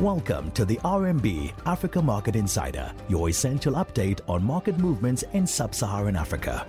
Welcome to the RMB Africa Market Insider, your essential update on market movements in sub Saharan Africa.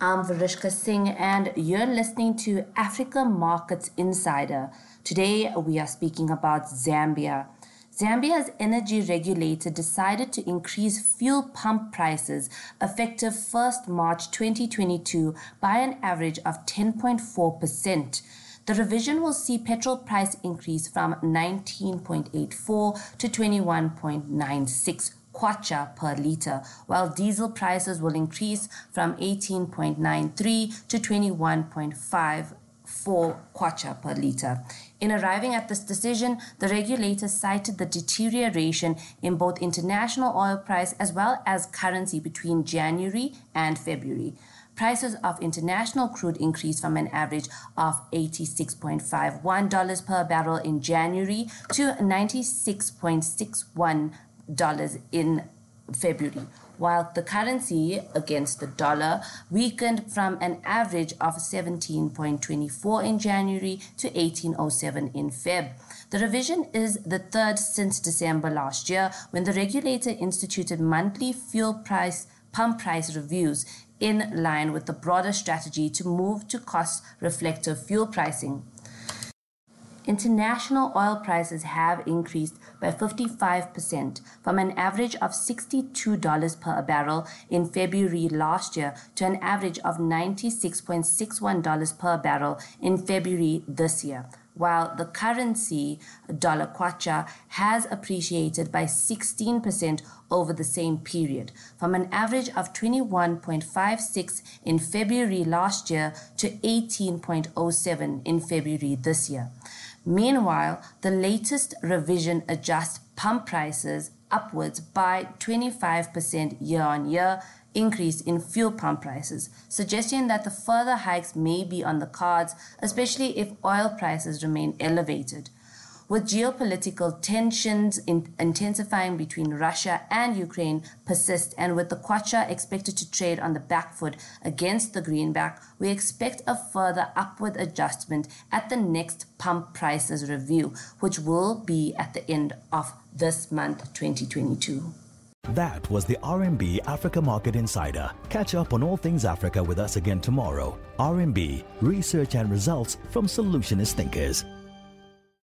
I'm Varishka Singh, and you're listening to Africa Markets Insider. Today, we are speaking about Zambia. Zambia's energy regulator decided to increase fuel pump prices effective 1st March 2022 by an average of 10.4%. The revision will see petrol price increase from 19.84 to 21.96 kwacha per litre, while diesel prices will increase from 18.93 to 21.54 kwacha per litre. In arriving at this decision, the regulator cited the deterioration in both international oil price as well as currency between January and February prices of international crude increased from an average of $86.51 per barrel in January to $96.61 in February, while the currency against the dollar weakened from an average of 17.24 in January to 1807 in Feb. The revision is the third since December last year when the regulator instituted monthly fuel price pump price reviews in line with the broader strategy to move to cost reflective fuel pricing. International oil prices have increased by 55% from an average of $62 per barrel in February last year to an average of $96.61 per barrel in February this year while the currency dollar kwacha has appreciated by 16% over the same period, from an average of 21.56 in February last year to 18.07 in February this year. Meanwhile, the latest revision adjusts pump prices upwards by 25% year on year increase in fuel pump prices, suggesting that the further hikes may be on the cards, especially if oil prices remain elevated. With geopolitical tensions in intensifying between Russia and Ukraine persist, and with the kwacha expected to trade on the back foot against the greenback, we expect a further upward adjustment at the next pump prices review, which will be at the end of this month, 2022. That was the RMB Africa Market Insider. Catch up on all things Africa with us again tomorrow. RMB, research and results from solutionist thinkers.